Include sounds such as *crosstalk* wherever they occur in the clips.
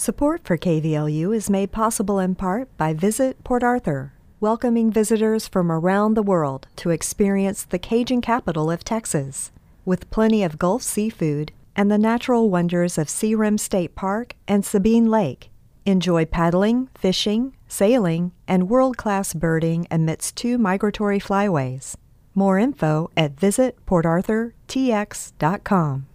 Support for KVLU is made possible in part by Visit Port Arthur, welcoming visitors from around the world to experience the Cajun capital of Texas. With plenty of Gulf seafood and the natural wonders of Sea Rim State Park and Sabine Lake, enjoy paddling, fishing, sailing, and world class birding amidst two migratory flyways. More info at visitportarthurtx.com.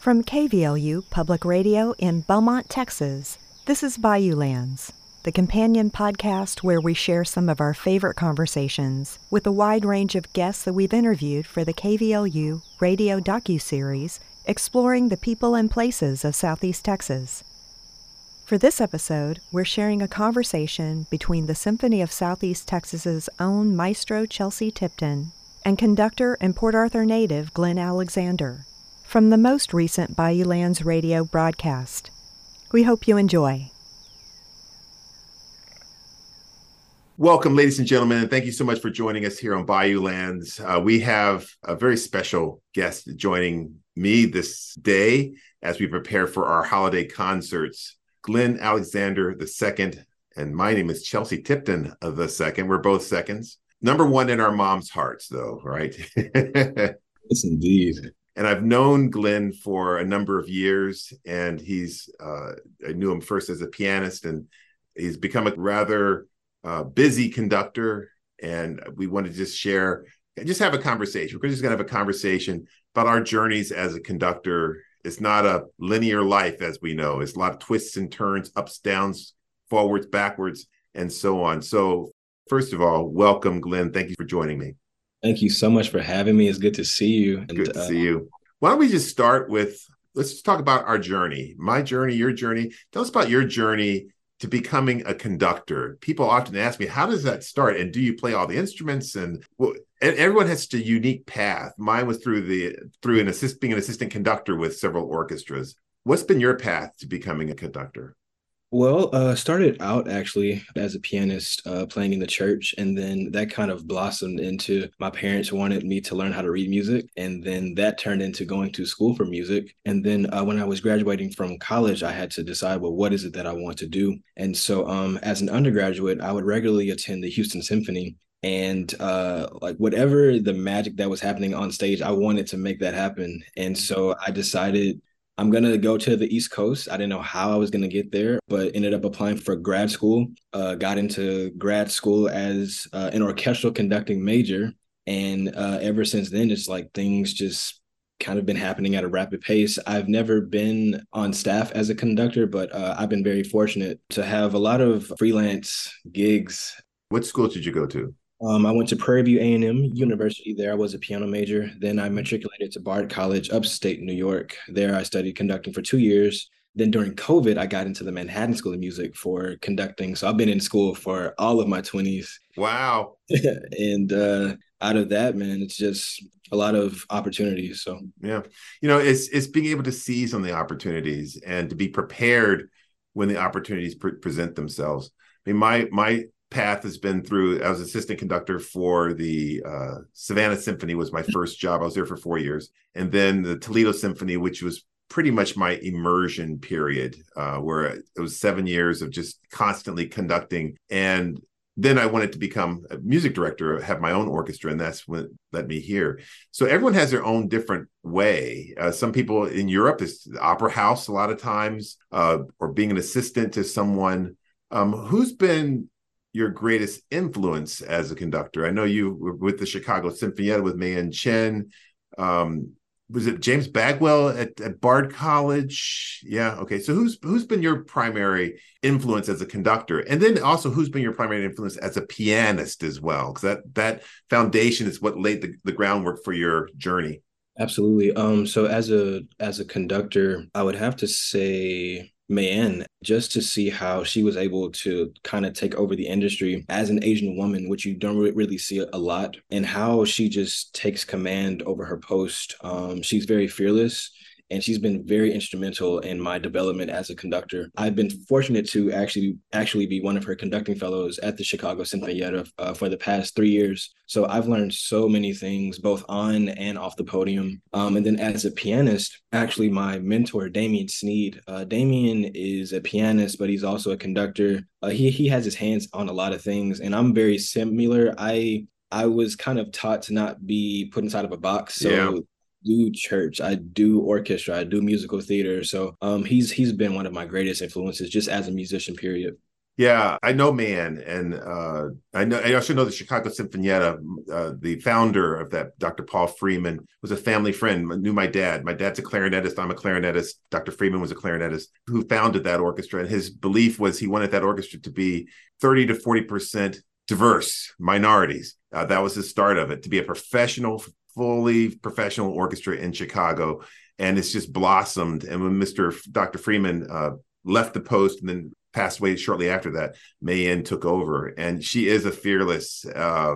From KVLU Public Radio in Beaumont, Texas, this is Bayoulands, the companion podcast where we share some of our favorite conversations with a wide range of guests that we've interviewed for the KVLU radio docu-series exploring the people and places of Southeast Texas. For this episode, we're sharing a conversation between the Symphony of Southeast Texas's own maestro Chelsea Tipton and conductor and Port Arthur native Glenn Alexander from the most recent Bayoulands radio broadcast. We hope you enjoy. Welcome, ladies and gentlemen, and thank you so much for joining us here on Bayoulands. Uh, we have a very special guest joining me this day as we prepare for our holiday concerts. Glenn Alexander II, and my name is Chelsea Tipton of the second. We're both seconds. Number one in our mom's hearts, though, right? *laughs* yes, indeed and I've known Glenn for a number of years, and he's uh, I knew him first as a pianist, and he's become a rather uh, busy conductor. And we want to just share, just have a conversation. We're just going to have a conversation about our journeys as a conductor. It's not a linear life, as we know. It's a lot of twists and turns, ups, downs, forwards, backwards, and so on. So, first of all, welcome, Glenn. Thank you for joining me. Thank you so much for having me. It's good to see you. And, good to uh, see you. Why don't we just start with let's just talk about our journey, my journey, your journey. Tell us about your journey to becoming a conductor. People often ask me, how does that start? And do you play all the instruments? And well, and everyone has such a unique path. Mine was through the through an assist being an assistant conductor with several orchestras. What's been your path to becoming a conductor? Well, uh, started out actually as a pianist uh, playing in the church, and then that kind of blossomed into my parents wanted me to learn how to read music, and then that turned into going to school for music. And then uh, when I was graduating from college, I had to decide, well, what is it that I want to do? And so, um, as an undergraduate, I would regularly attend the Houston Symphony, and uh like whatever the magic that was happening on stage i wanted to make that happen and so i decided I'm gonna go to the East Coast. I didn't know how I was gonna get there, but ended up applying for grad school. Uh, got into grad school as uh, an orchestral conducting major, and uh, ever since then, it's like things just kind of been happening at a rapid pace. I've never been on staff as a conductor, but uh, I've been very fortunate to have a lot of freelance gigs. What school did you go to? Um, I went to Prairie View A&M University. There I was a piano major. Then I matriculated to Bard College, upstate New York. There I studied conducting for two years. Then during COVID, I got into the Manhattan School of Music for conducting. So I've been in school for all of my 20s. Wow. *laughs* and uh, out of that, man, it's just a lot of opportunities. So yeah, you know, it's it's being able to seize on the opportunities and to be prepared when the opportunities pre- present themselves. I mean, my my path has been through. I was assistant conductor for the uh, savannah symphony was my first job. I was there for four years. And then the toledo symphony which was pretty much my immersion period uh, where it was seven years of just constantly conducting. And then i wanted to become a music director have my own orchestra and that's what led me here. So everyone has their own different way. Uh, some people in europe is opera house a lot of times uh, or being an assistant to someone. Um, who's been your greatest influence as a conductor? I know you were with the Chicago Sinfonietta with Mei-Ann Chen. Um, was it James Bagwell at, at Bard College? Yeah. Okay. So who's who's been your primary influence as a conductor, and then also who's been your primary influence as a pianist as well? Because that that foundation is what laid the, the groundwork for your journey. Absolutely. Um. So as a as a conductor, I would have to say Mei-Ann just to see how she was able to kind of take over the industry as an Asian woman, which you don't really see a lot, and how she just takes command over her post. Um, she's very fearless and she's been very instrumental in my development as a conductor. I've been fortunate to actually actually be one of her conducting fellows at the Chicago Sinfonietta uh, for the past three years. So I've learned so many things both on and off the podium. Um, and then as a pianist, actually my mentor Damien Sneed. Uh, Damien is a pianist, but he's also a conductor. Uh, he he has his hands on a lot of things, and I'm very similar. I I was kind of taught to not be put inside of a box. So yeah. Do church, I do orchestra, I do musical theater. So um he's he's been one of my greatest influences just as a musician, period. Yeah, I know man, and uh, I know I also know the Chicago Sinfonietta. Uh, the founder of that, Dr. Paul Freeman, was a family friend. Knew my dad. My dad's a clarinetist. I'm a clarinetist. Dr. Freeman was a clarinetist who founded that orchestra, and his belief was he wanted that orchestra to be 30 to 40 percent diverse minorities. Uh, that was the start of it to be a professional, fully professional orchestra in Chicago, and it's just blossomed. And when Mr. Dr. Freeman uh, left the post and then passed away shortly after that, Mei-Ann took over, and she is a fearless, uh,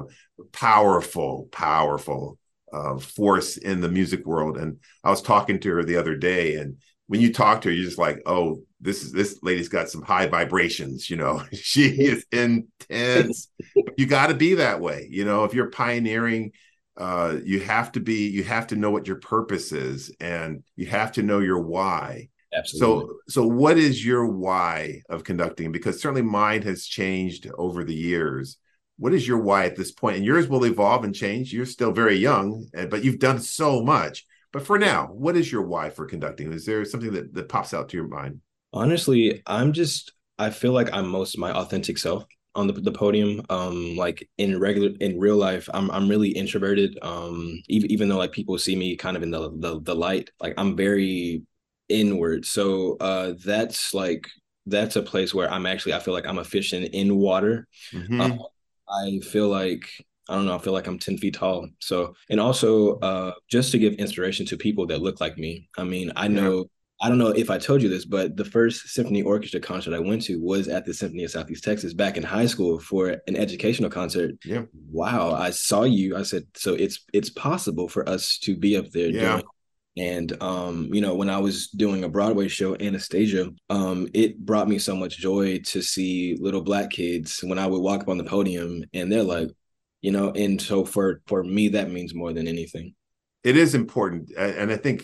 powerful, powerful uh, force in the music world. And I was talking to her the other day, and when you talk to her, you're just like, oh, this is this lady's got some high vibrations, you know. *laughs* she is intense. *laughs* you got to be that way, you know. If you're pioneering, uh, you have to be. You have to know what your purpose is, and you have to know your why. Absolutely. So, so what is your why of conducting? Because certainly mine has changed over the years. What is your why at this point? And yours will evolve and change. You're still very young, but you've done so much. But for now, what is your why for conducting? Is there something that, that pops out to your mind? Honestly, I'm just I feel like I'm most my authentic self on the, the podium. Um, like in regular in real life, I'm I'm really introverted. Um, even even though like people see me kind of in the the, the light, like I'm very inward. So uh, that's like that's a place where I'm actually I feel like I'm a fish in in water. Mm-hmm. Uh, I feel like I don't know. I feel like I'm 10 feet tall. So, and also uh, just to give inspiration to people that look like me. I mean, I know. I don't know if I told you this, but the first symphony orchestra concert I went to was at the Symphony of Southeast Texas back in high school for an educational concert. Yeah. Wow. I saw you. I said, so it's, it's possible for us to be up there yeah. doing and um, you know, when I was doing a Broadway show, Anastasia, um, it brought me so much joy to see little black kids when I would walk up on the podium and they're like, you know and so for for me that means more than anything it is important and i think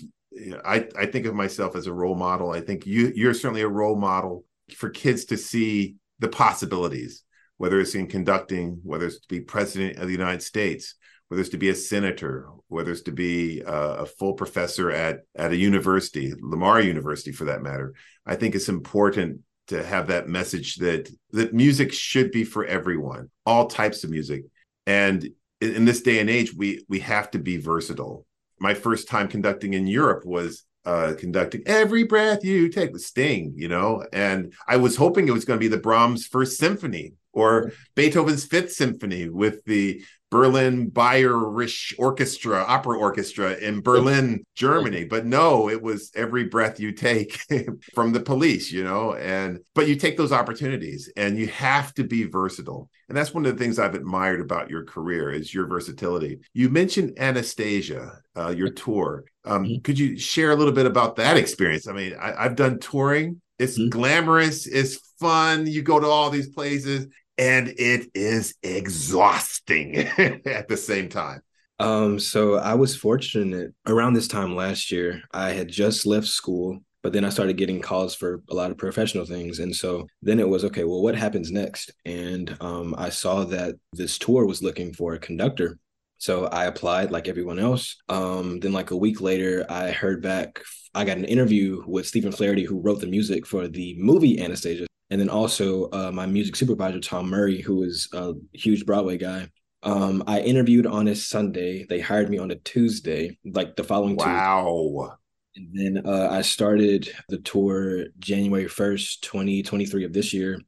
i i think of myself as a role model. I think you you're certainly a role model for kids to see the possibilities whether it's in conducting whether it's to be president of the united states whether it's to be a senator whether it's to be a, a full professor at at a university lamar university for that matter. I think it's important to have that message that that music should be for everyone all types of music. And in, in this day and age, we we have to be versatile. My first time conducting in Europe was uh, conducting every breath you take with Sting, you know, and I was hoping it was going to be the Brahms First Symphony or Beethoven's Fifth Symphony with the Berlin Bayerische Orchestra, opera orchestra in Berlin, Germany. But no, it was every breath you take *laughs* from the police, you know. And but you take those opportunities and you have to be versatile. And that's one of the things I've admired about your career is your versatility. You mentioned Anastasia, uh, your tour. Um, mm-hmm. Could you share a little bit about that experience? I mean, I, have done touring. It's mm-hmm. glamorous. It's fun. You go to all these places, and it is exhausting *laughs* at the same time. Um, so I was fortunate around this time last year. I had just left school, but then I started getting calls for a lot of professional things, and so then it was okay. Well, what happens next? And um, I saw that this tour was looking for a conductor, so I applied like everyone else. Um, then like a week later, I heard back. I got an interview with Stephen Flaherty, who wrote the music for the movie Anastasia and then also uh, my music supervisor Tom Murray, who is a huge Broadway guy. Um, I interviewed on a Sunday. They hired me on a Tuesday, like the following Tuesday. wow. Tuesday. And then uh, I started the tour January 1st, 2023 of this year,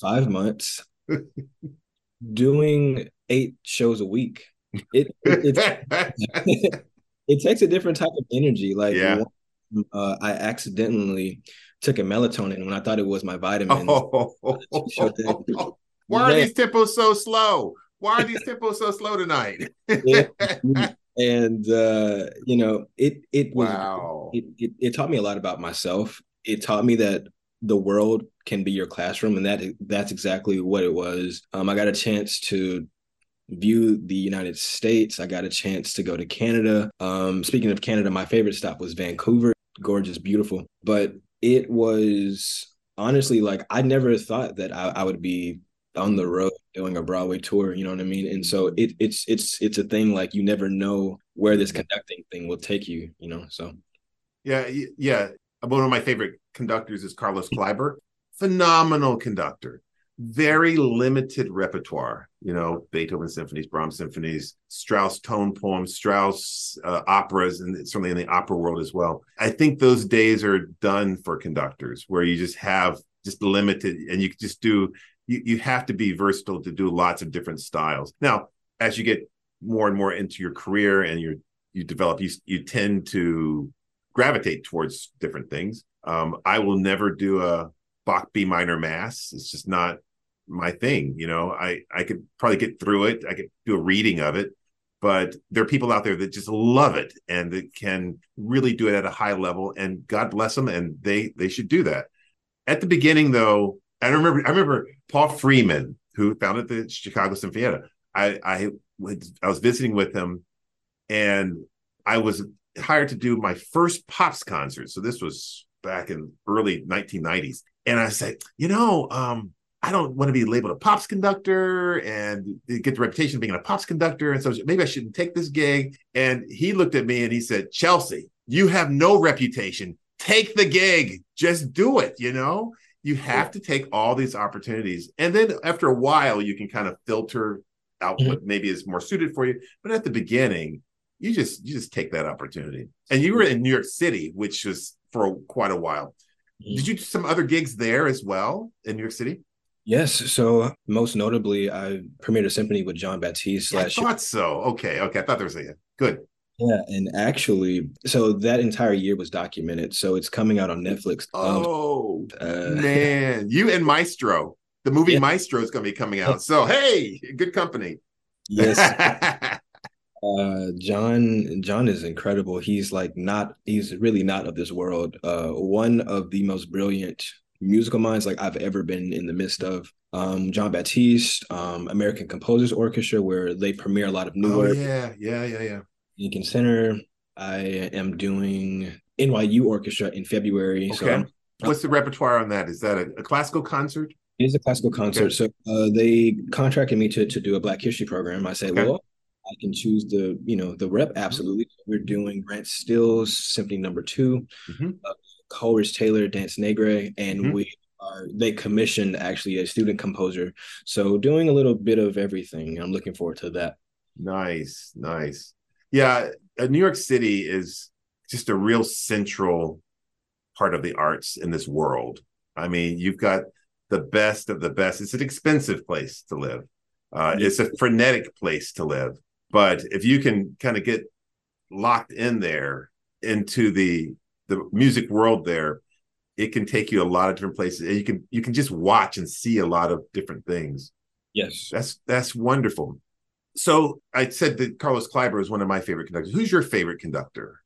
five months, *laughs* doing eight shows a week. It, it, it takes *laughs* a different type of energy. Like, yeah. uh, I accidentally took a melatonin when I thought it was my vitamin. Oh. *laughs* Why are these tempos so slow? Why are these tempos so slow tonight? *laughs* and uh, you know, it it was wow. it, it it taught me a lot about myself. It taught me that the world can be your classroom, and that that's exactly what it was. Um, I got a chance to view the United States. I got a chance to go to Canada. Um, speaking of Canada, my favorite stop was Vancouver. Gorgeous, beautiful, but it was honestly like I never thought that I, I would be on the road doing a Broadway tour, you know what I mean? And so it it's it's it's a thing like you never know where this conducting thing will take you, you know. So yeah, yeah. One of my favorite conductors is Carlos Kleiber. Phenomenal conductor. Very limited repertoire, you know, Beethoven symphonies, Brahms symphonies, Strauss tone poems, Strauss uh, operas, and certainly in the opera world as well. I think those days are done for conductors where you just have just limited and you just do you, you have to be versatile to do lots of different styles. Now, as you get more and more into your career and you you develop, you you tend to gravitate towards different things. Um, I will never do a Bach B minor mass. It's just not my thing. You know, I I could probably get through it. I could do a reading of it, but there are people out there that just love it and that can really do it at a high level. And God bless them, and they they should do that. At the beginning, though, I remember I remember Paul Freeman, who founded the Chicago Sinfonietta. I I, I was visiting with him, and I was hired to do my first pops concert. So this was back in early 1990s, and I said, you know, um, I don't want to be labeled a pops conductor and get the reputation of being a pops conductor, and so maybe I shouldn't take this gig. And he looked at me and he said, Chelsea, you have no reputation. Take the gig. Just do it. You know you have to take all these opportunities and then after a while you can kind of filter out mm-hmm. what maybe is more suited for you but at the beginning you just you just take that opportunity and you were in new york city which was for quite a while mm-hmm. did you do some other gigs there as well in new york city Yes. So most notably, I premiered a symphony with Jon Batiste yeah, I thought so. Okay. Okay. I thought there was a good. Yeah, and actually, so that entire year was documented. So it's coming out on Netflix. Um, oh uh, *laughs* man, you and Maestro, the movie yeah. Maestro is going to be coming out. So hey, good company. Yes. *laughs* uh, john Jon is incredible. He's like not. He's really not of this world. Uh, one of the most brilliant musical minds like I've ever been in the midst of. Um, Jon Batiste, um, American Composers Orchestra, where they premiere a lot of new oh, work. Yeah, yeah, yeah, yeah. Lincoln Center. I am doing NYU Orchestra in February. Okay. So What's the repertoire on that? Is that a, a classical concert? It is a classical concert. Okay. So uh, they contracted me to to do a Black History program. I said, okay. well, I can choose the you know the rep. Absolutely, we're doing Grant Still's Symphony Number 2 mm-hmm. uh, Coleridge Taylor Danse Nègre, and mm-hmm. we are they commissioned actually a student composer. So doing a little bit of everything. I'm looking forward to that. Nice, nice. Yeah, uh, New York City is just a real central part of the arts in this world. I mean, you've got the best of the best. It's an expensive place to live. Uh, it's a frenetic place to live. But if you can kind of get locked in there into the the music world there, it can take you a lot of different places. You can you can just watch and see a lot of different things. Yes. That's that's wonderful. So I said that Carlos Kleiber is one of my favorite conductors. Who's your favorite conductor?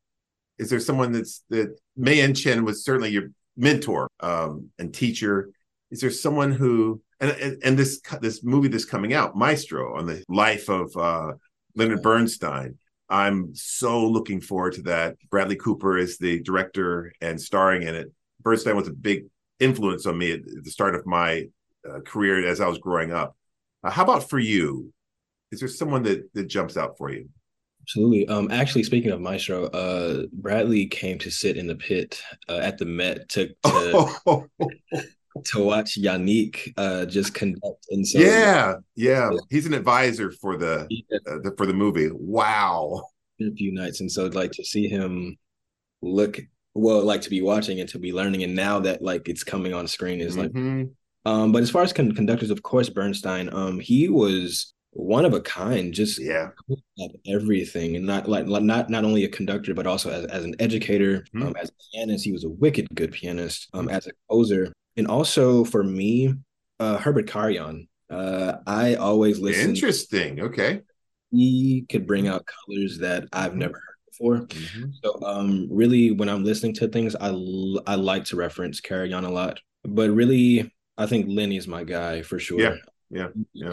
Is there someone that's that Mei Chen was certainly your mentor um, and teacher? Is there someone who and, and, and this this movie that's coming out, Maestro, on the life of uh, Leonard Bernstein? I'm so looking forward to that. Bradley Cooper is the director and starring in it. Bernstein was a big influence on me at the start of my uh, career as I was growing up. Uh, how about for you? is there someone that that jumps out for you? Absolutely. Um, actually, speaking of Maestro, uh, Bradley came to sit in the pit uh, at the Met to to, *laughs* to watch Yannick uh, just conduct. And so, yeah, yeah, he's an advisor for the, uh, the for the movie. Wow. a few nights, and so like to see him look well, like to be watching and to be learning, and now that like it's coming on screen is mm-hmm. like. Um, but as far as con- conductors, of course, Bernstein, um, he was one of a kind, just yeah, at everything, and not like not not only a conductor, but also as, as an educator, mm-hmm. um, as a pianist. He was a wicked good pianist, um, as a composer, and also for me, uh, Herbert Karajan. Uh, I always listen. Interesting. Okay. he could bring out colors that I've Mm-hmm. never heard before. Mhm. So um really when I'm listening to things, I l- I like to reference Karajan a lot. But really I think Lenny's my guy for sure. Yeah, yeah, yeah.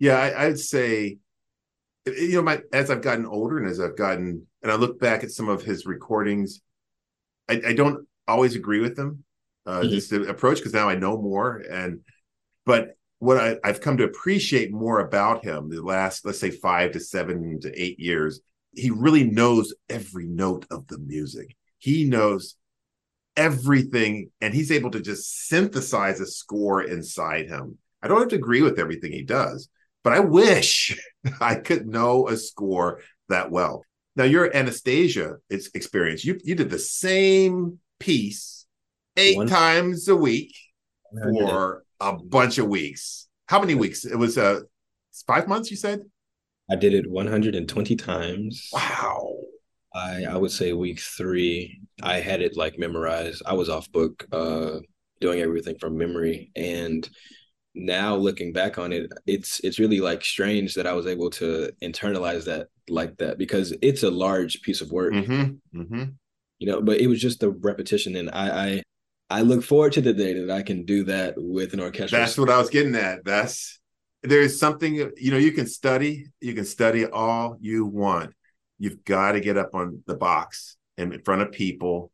Yeah, I, I'd say, you know, my as I've gotten older and as I've gotten, and I look back at some of his recordings, I, I don't always agree with them, uh, Mhm. this approach because now I know more. And but what I, I've come to appreciate more about him the last, let's say, five to seven to eight years, he really knows every note of the music. He knows everything, and he's able to just synthesize a score inside him. I don't have to agree with everything he does, but I wish *laughs* I could know a score that well. Now your Anastasia experience. You you did the same piece eight One- times a week for a bunch of weeks. How many weeks? It was uh five months. You said. I did it 120 times. Wow. I I would say week three, I had it like memorized. I was off book, uh, doing everything from memory. And now looking back on it, it's it's really like strange that I was able to internalize that like that because it's a large piece of work, Mm-hmm. Mm-hmm. you know. But it was just the repetition, and I I I look forward to the day that I can do that with an orchestra. That's what I was getting at. That's there's something you know you can study, you can study all you want. You've got to get up on the box and in front of people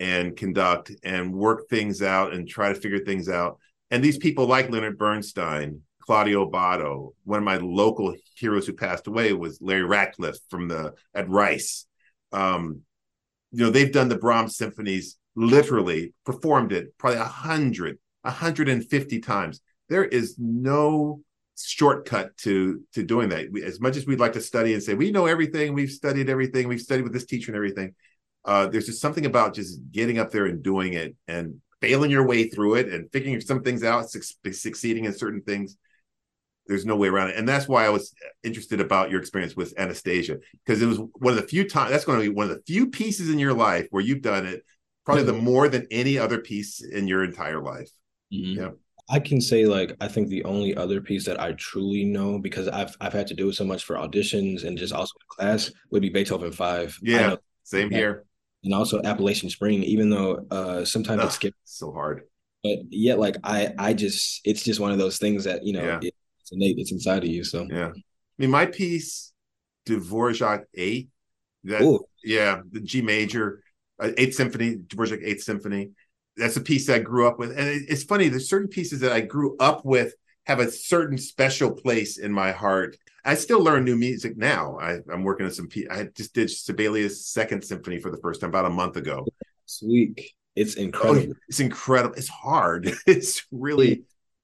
and conduct and work things out and try to figure things out. And these people like Leonard Bernstein, Claudio Abbado, one of my local heroes who passed away was Larry Rachleff from the at Rice. Um, you know, they've done the Brahms symphonies literally, performed it probably a hundred, a hundred and fifty times. There is no shortcut to to doing that. We, as much as we'd like to study and say we know everything, we've studied everything, we've studied with this teacher and everything. Uh, there's just something about just getting up there and doing it and failing your way through it and figuring some things out, su- succeeding in certain things. There's no way around it, and that's why I was interested about your experience with Anastasia because it was one of the few times. That's going to be one of the few pieces in your life where you've done it, probably the more than any other piece in your entire life. Mhm. Yeah. I can say like I think the only other piece that I truly know because I've I've had to do it so much for auditions and just also in class would be Beethoven Five. Yeah, same Yeah. here. and also Appalachian Spring. Even though uh sometimes Ugh, it's skipped, so hard. but yet like I I just it's just one of those things that you know Yeah. it, it's innate, it's inside of you. So Yeah. I mean, my piece, Dvorak 8, that, Ooh. yeah, the G major, uh, 8th Symphony, Dvorak 8th Symphony. That's a piece that I grew up with. And it, it's funny, there's certain pieces that I grew up with have a certain special place in my heart. I still learn new music now. I, I'm working on some, pe- I just did Sibelius' Second Symphony for the first time about a month ago. sweet. It's Oh, incredible. it's incredible. It's hard. *laughs* It's really,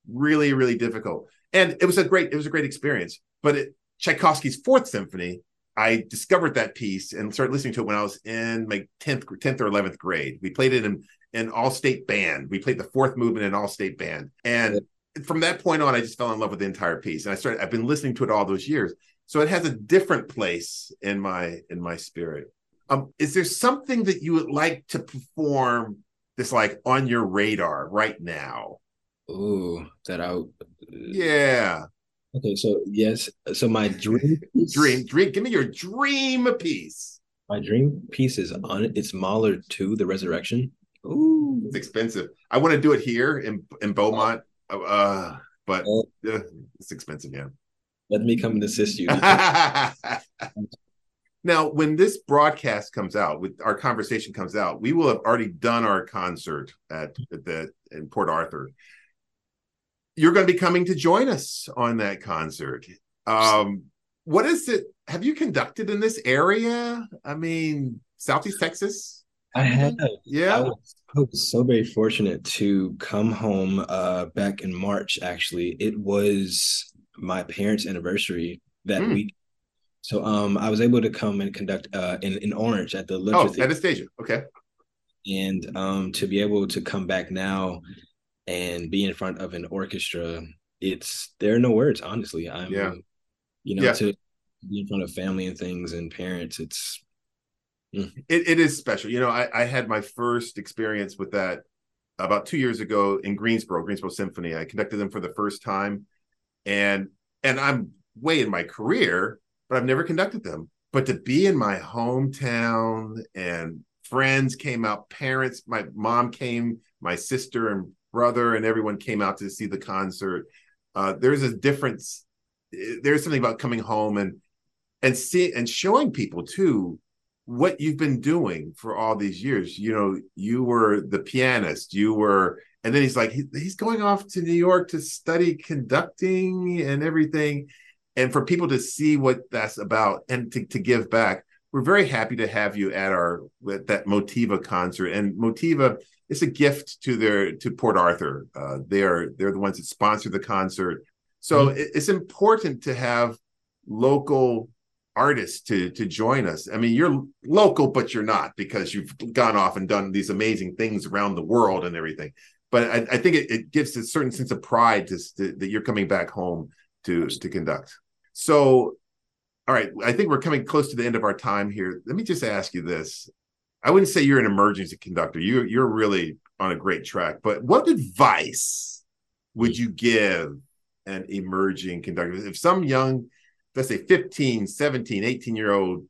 really, really difficult. And it was a great, it was a great experience. But it, Tchaikovsky's Fourth Symphony, I discovered that piece and started listening to it when I was in my tenth, tenth or eleventh grade. We played it in an all-state band. We played the fourth movement in all-state band, and from that point on, I just fell in love with the entire piece. And I started. I've been listening to it all those years, so it has a different place in my in my spirit. Um, is there something that you would like to perform that's like on your radar right now? Ooh, that out. Yeah, Okay, so yes, so my dream dream, dream. Give me your dream piece. my dream piece is on it's Mahler 2, The Resurrection. Ooh. It's expensive. I want to do it here in in Beaumont, uh, but Oh. uh, it's expensive. Yeah. Let me come and assist you. *laughs* now, when this broadcast comes out, with our conversation comes out, we will have already done our concert at, at the in Port Arthur. You're going to be coming to join us on that concert. Um, what is it? Have you conducted in this area? I mean, Southeast Texas. I have. Yeah. I was, I was so very fortunate to come home uh back in March actually. It was my parents' anniversary that Mm. week. So um I was able to come and conduct uh in, in Orange at the oh, Lutcher Theater. Anastasia. Okay. and um to be able to come back now and be in front of an orchestra, it's there are no words, honestly. I'm Yeah. you know, Yeah. to be in front of family and things and parents, it's mm. it, it is special. You know, I, I had my first experience with that about two years ago in Greensboro, Greensboro Symphony. I conducted them for the first time, and and I'm way in my career, but I've never conducted them. But to be in my hometown and friends came out, parents, my mom came, my sister and brother, and everyone came out to see the concert. Uh, there's a difference. There's something about coming home and and see and showing people too what you've been doing for all these years. You know, you were the pianist, you were, and then he's like, he, he's going off to New York to study conducting and everything. And for people to see what that's about and to, to give back, we're very happy to have you at our at that Motiva concert. And Motiva is a gift to their to Port Arthur. Uh, they are they're the ones that sponsor the concert. So mm-hmm. it's important to have local artists to to join us. I mean, you're local, but you're not because you've gone off and done these amazing things around the world and everything. But I, I think it, it, gives a certain sense of pride to, to, that you're coming back home to to conduct. So, all right, I think we're coming close to the end of our time here. Let me just ask you this: I wouldn't say you're an emergency conductor. You you're really on a great track. But what advice would you give an emerging conductor if some young let's say 15 17 18 year old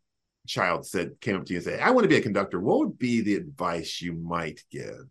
child said came up to you and said i want to be a conductor what would be the advice you might give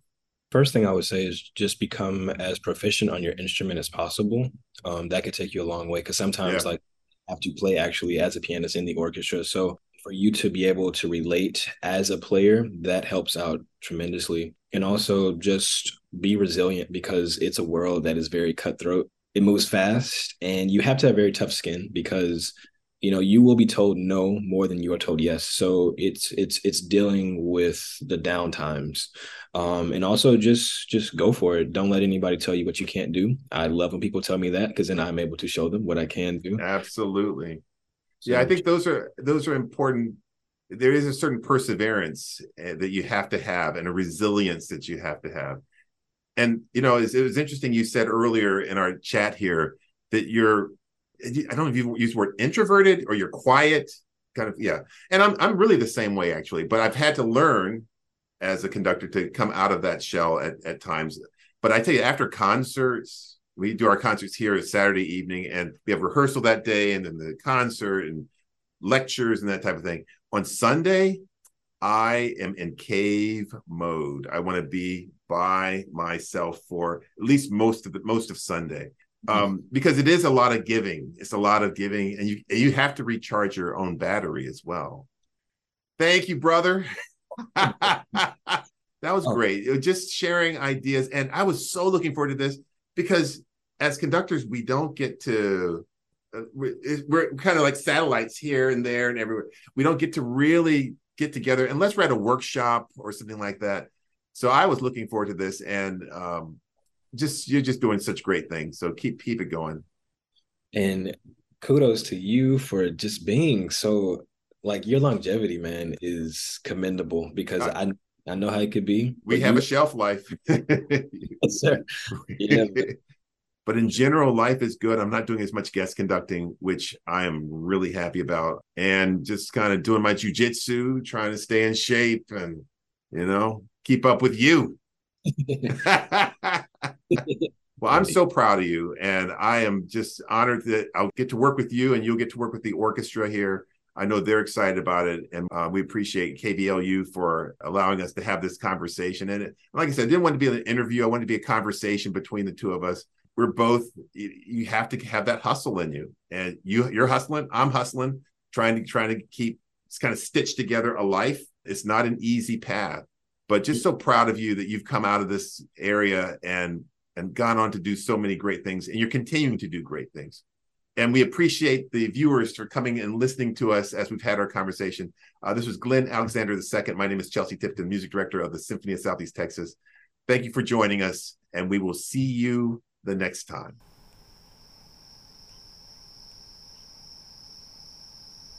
first thing i would say is just become as proficient on your instrument as possible um, that could take you a long way because sometimes yeah. like have to play actually as a pianist in the orchestra. So for you to be able to relate as a player that helps out tremendously. And also just be resilient because it's a world that is very cutthroat. It moves fast and you have to have very tough skin because you know you will be told no more than you are told yes. So it's it's it's dealing with the down times. Um and also just just go for it. Don't let anybody tell you what you can't do. I love when people tell me that because then i'm able to show them what i can do. Absolutely. So, yeah i think those are those are important. There is a certain perseverance eh, that you have to have and a resilience that you have to have. And you know, it was interesting. You said earlier in our chat here that you're I don't know if you use the word introverted or you're quiet, kind of yeah. And I'm I'm really the same way actually, but I've had to learn as a conductor to come out of that shell at, at times. But I tell you, after concerts, we do our concerts here Saturday evening, and we have rehearsal that day, and then the concert and lectures and that type of thing. On Sunday, I am in cave mode. I want to be by myself for at least most of the most of Sunday. Mm-hmm. Um, because it is a lot of giving. It's a lot of giving, and you and you have to recharge your own battery as well. Thank you, brother. *laughs* that was oh. great. Was just sharing ideas, and I was so looking forward to this because as conductors, we don't get to uh, we're, we're, kind of like satellites here and there and everywhere. We don't get to really get together unless we're at a workshop or something like that. So I was looking forward to this, and um, just you're just doing such great things. So keep keep it going. And kudos to you for just being so like your longevity, man, is commendable because I I, I know how it could be. We have you, a shelf life. *laughs* yes, sir. Yeah. *laughs* but in general, life is good. I'm not doing as much guest conducting, which I am really happy about, and just kind of doing my jujitsu, trying to stay in shape, and you know, keep up with you. *laughs* *laughs* well, I'm so proud of you, and I am just honored that I'll get to work with you, and you'll get to work with the orchestra here. I know they're excited about it, and uh, we appreciate KVLU for allowing us to have this conversation. And like I said, I didn't want to be an interview; I wanted to be a conversation between the two of us. We're both you have to have that hustle in you. And you you're hustling i'm hustling trying to trying to keep kind of stitch together a life. It's not an easy path. But just so proud of you that you've come out of this area and and gone on to do so many great things and you're continuing to do great things and we appreciate the viewers for coming and listening to us as we've had our conversation uh, this was glenn alexander ii my name is chelsea tipton music director of the symphony of southeast texas thank you for joining us and we will see you the next time.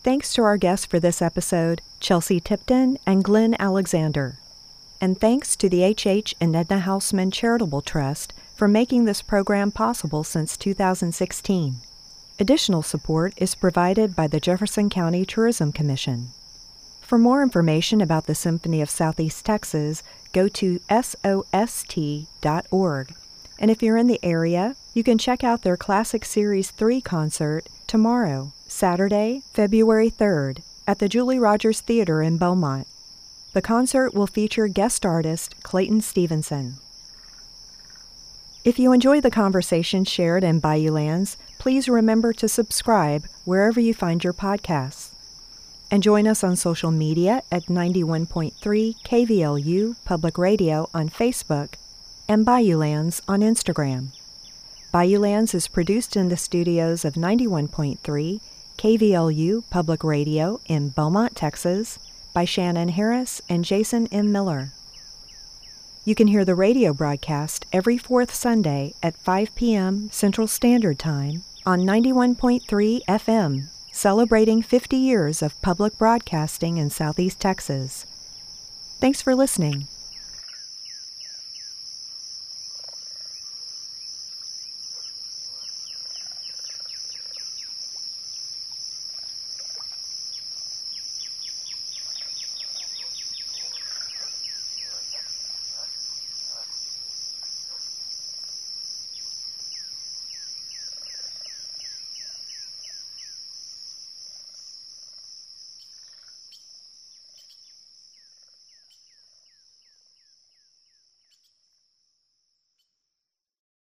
Thanks to our guests for this episode, Chelsea Tipton and Glenn Alexander. And thanks to the H.H. and Edna Hausman Charitable Trust for making this program possible since 2016. Additional support is provided by the Jefferson County Tourism Commission. For more information about the Symphony of Southeast Texas, go to sost.org and if you're in the area, you can check out their Classic Series 3 concert tomorrow, Saturday, February 3rd, at the Julie Rogers Theater in Beaumont. The concert will feature guest artist Clayton Stevenson. If you enjoy the conversation shared in Bayoulands, please remember to subscribe wherever you find your podcasts. And join us on social media at 91.3 KVLU Public Radio on Facebook and Bayoulands on Instagram. Bayoulands is produced in the studios of 91.3 KVLU Public Radio in Beaumont, Texas, by Shannon Harris and Jason M. Miller. You can hear the radio broadcast every fourth Sunday at 5 p.m. Central Standard Time on 91.3 FM, celebrating 50 years of public broadcasting in Southeast Texas. Thanks for listening.